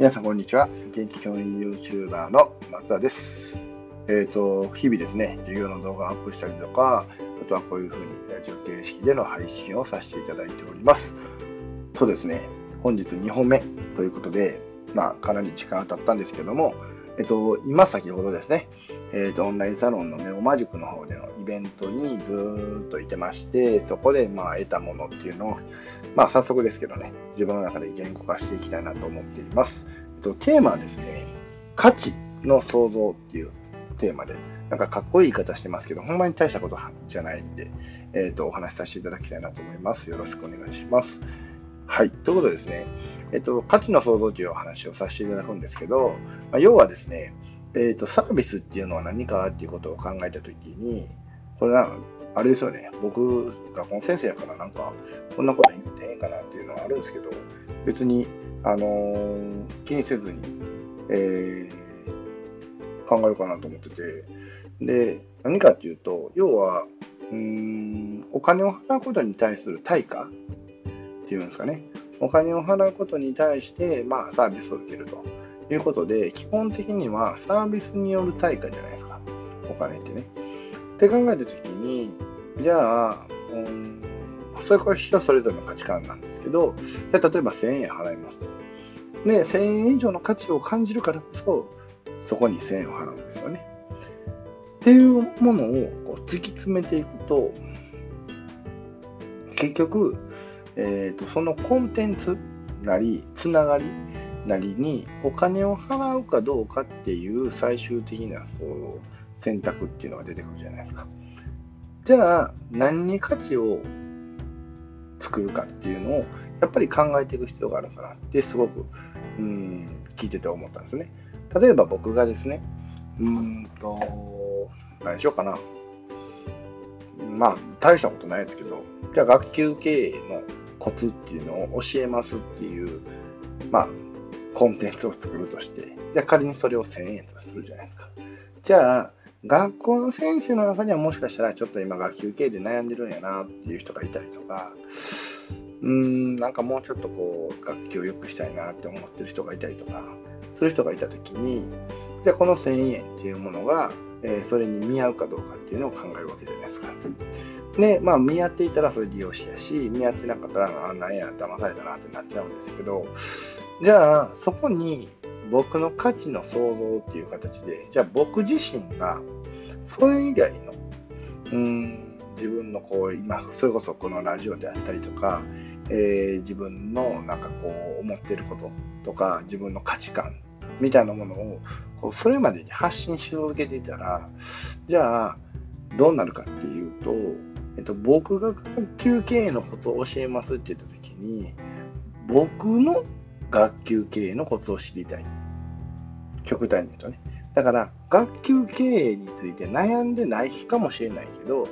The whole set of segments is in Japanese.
皆さん、こんにちは。元気教員 YouTuber の松田です。えっ、ー、と、日々ですね、授業の動画をアップしたりとか、あとはこういうふうにラジオ形式での配信をさせていただいております。とですね、本日2本目ということで、まあ、かなり時間が経ったんですけども、えっ、ー、と、今先ほどですね、えっ、ー、と、オンラインサロンのネオマジックの方でのベントにずっといてまして、そこでまあ得たものっていうのを、まあ早速ですけどね、自分の中で言語化していきたいなと思っています。えっと、テーマはですね、価値の創造っていうテーマで、なんかかっこいい言い方してますけど、ほんまに大したことじゃないんで、えっ、と、お話しさせていただきたいなと思います。よろしくお願いします。はい。ということでですね、えっと、価値の創造というお話をさせていただくんですけど、まあ、要はですね、えっと、サービスっていうのは何かっていうことを考えたときに、これは、あれですよね、僕、学校の先生やからなんか、こんなこと言ってええかなっていうのはあるんですけど、別に、あのー、気にせずに、えー、考えようかなと思ってて、で、何かっていうと、要は、うん、お金を払うことに対する対価？っていうんですかね。お金を払うことに対して、まあ、サービスを受けるということで、基本的にはサービスによる対価じゃないですか。お金ってね。って考えたときに、じゃあ、うん、それこれ人それぞれの価値観なんですけど、じゃ例えば1000円払いますと。で、1000円以上の価値を感じるからこそ、そこに1000円を払うんですよね。っていうものをこう突き詰めていくと、結局、えーと、そのコンテンツなり、つながりなりにお金を払うかどうかっていう最終的なそう選択っていうのが出てくるじゃないですか。じゃあ、何に価値を作るかっていうのを、やっぱり考えていく必要があるかなってすごく、うん、聞いてて思ったんですね。例えば僕がですね、うんと、何しようかな。まあ、大したことないですけど、じゃあ学級経営のコツっていうのを教えますっていう、まあ、コンテンツを作るとして、じゃあ仮にそれを1000円とするじゃないですか。じゃあ、学校の先生の中にはもしかしたらちょっと今学級経営で悩んでるんやなっていう人がいたりとか、うーん、なんかもうちょっとこう、学級を良くしたいなって思ってる人がいたりとか、そういう人がいたときに、じゃあこの1000円っていうものが、えー、それに見合うかどうかっていうのを考えるわけじゃないですか。で、まあ見合っていたらそれ利用しやし、見合ってなかったら、あ、なんや、騙されたなってなっちゃうんですけど、じゃあそこに僕の価値の創造っていう形で、じゃあ僕自身がそれ以外の、うん、自分のこう、今、それこそこのラジオであったりとか、えー、自分のなんかこう思ってることとか、自分の価値観みたいなものをこうそれまでに発信し続けていたら、じゃあどうなるかっていうと、えっと、僕が学級経営のコツを教えますって言った時に、僕の学級経営のコツを知りたい。極端に言うとね。だから、学級経営について悩んでない日かもしれないけど、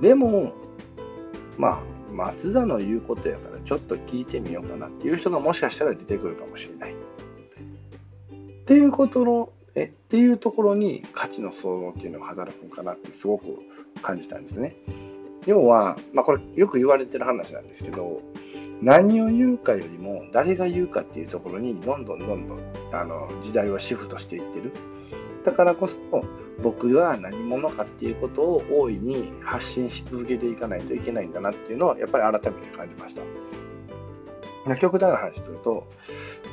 でも、まあ、松田の言うことやから、ちょっと聞いてみようかなっていう人がもしかしたら出てくるかもしれない。っていうことの、え、っていうところに価値の創造っていうのが働くのかなってすごく感じたんですね。要は、まあこれよく言われてる話なんですけど、何を言うかよりも誰が言うかっていうところにどんどんどんどんあの時代はシフトしていってる。だからこそ僕は何者かっていうことを大いに発信し続けていかないといけないんだなっていうのはやっぱり改めて感じました。極端な話すると、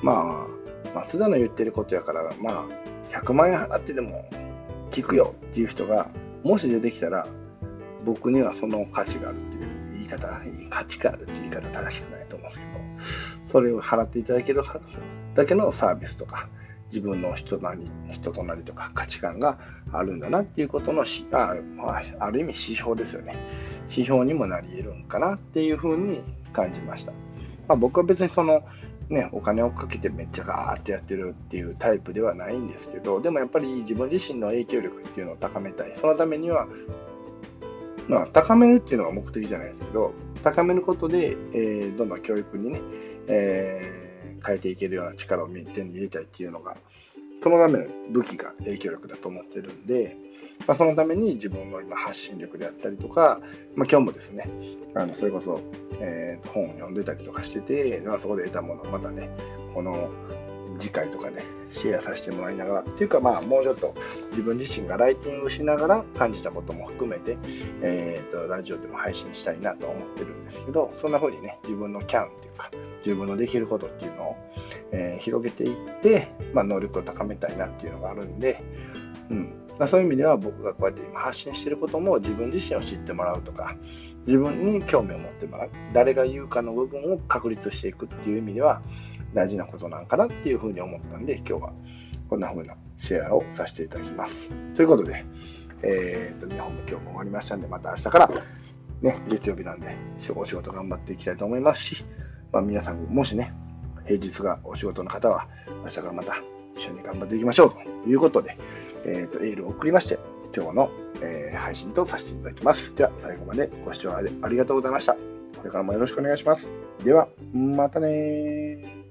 まあ、松田の言ってることやから、まあ、100万円払ってでも聞くよっていう人がもし出てきたら僕にはその価値があるっていう方、価値があるっていう言い方正しくないと思うんですけど、それを払っていただけるだけのサービスとか、自分の人なり人となりとか価値観があるんだなっていうことのしあ、まあ、ある意味指標ですよね。指標にもなり得るんかなっていうふうに感じました。まあ、僕は別にそのね、お金をかけてめっちゃガーってやってるっていうタイプではないんですけど、でもやっぱり自分自身の影響力っていうのを高めたい。そのためにはまあ、高めるっていうのが目的じゃないですけど、高めることで、えー、どんどん教育にね、えー、変えていけるような力を手に入れたいっていうのが、そのための武器が影響力だと思ってるんで、まあ、そのために自分の今発信力であったりとか、まあ、今日もですね、あのそれこそ、えー、本を読んでたりとかしてて、まあ、そこで得たものをまたね、この次回とかでシェアさせてもらいながら、っていうかまあもうちょっと自分自身がライティングしながら感じたことも含めて、えーと、ラジオでも配信したいなと思ってるんですけど、そんな風にね、自分のキャンっていうか、自分のできることっていうのを、えー、広げていって、まあ、能力を高めたいなっていうのがあるんで、うん。ま、そういう意味では僕がこうやって今発信してることも自分自身を知ってもらうとか、自分に興味を持ってもらう、誰が言うかの部分を確立していくっていう意味では、大事なことなんかなっていうふうに思ったんで、今日はこんな風なシェアをさせていただきます。ということで、えー、っと、日本も今日も終わりましたんで、また明日から、ね、月曜日なんで、お仕事頑張っていきたいと思いますし、まあ、皆さん、もしね、平日がお仕事の方は、明日からまた一緒に頑張っていきましょうということで、えー、とエールを送りまして、今日の、えー、配信とさせていただきます。では、最後までご視聴ありがとうございました。これからもよろしくお願いします。では、またね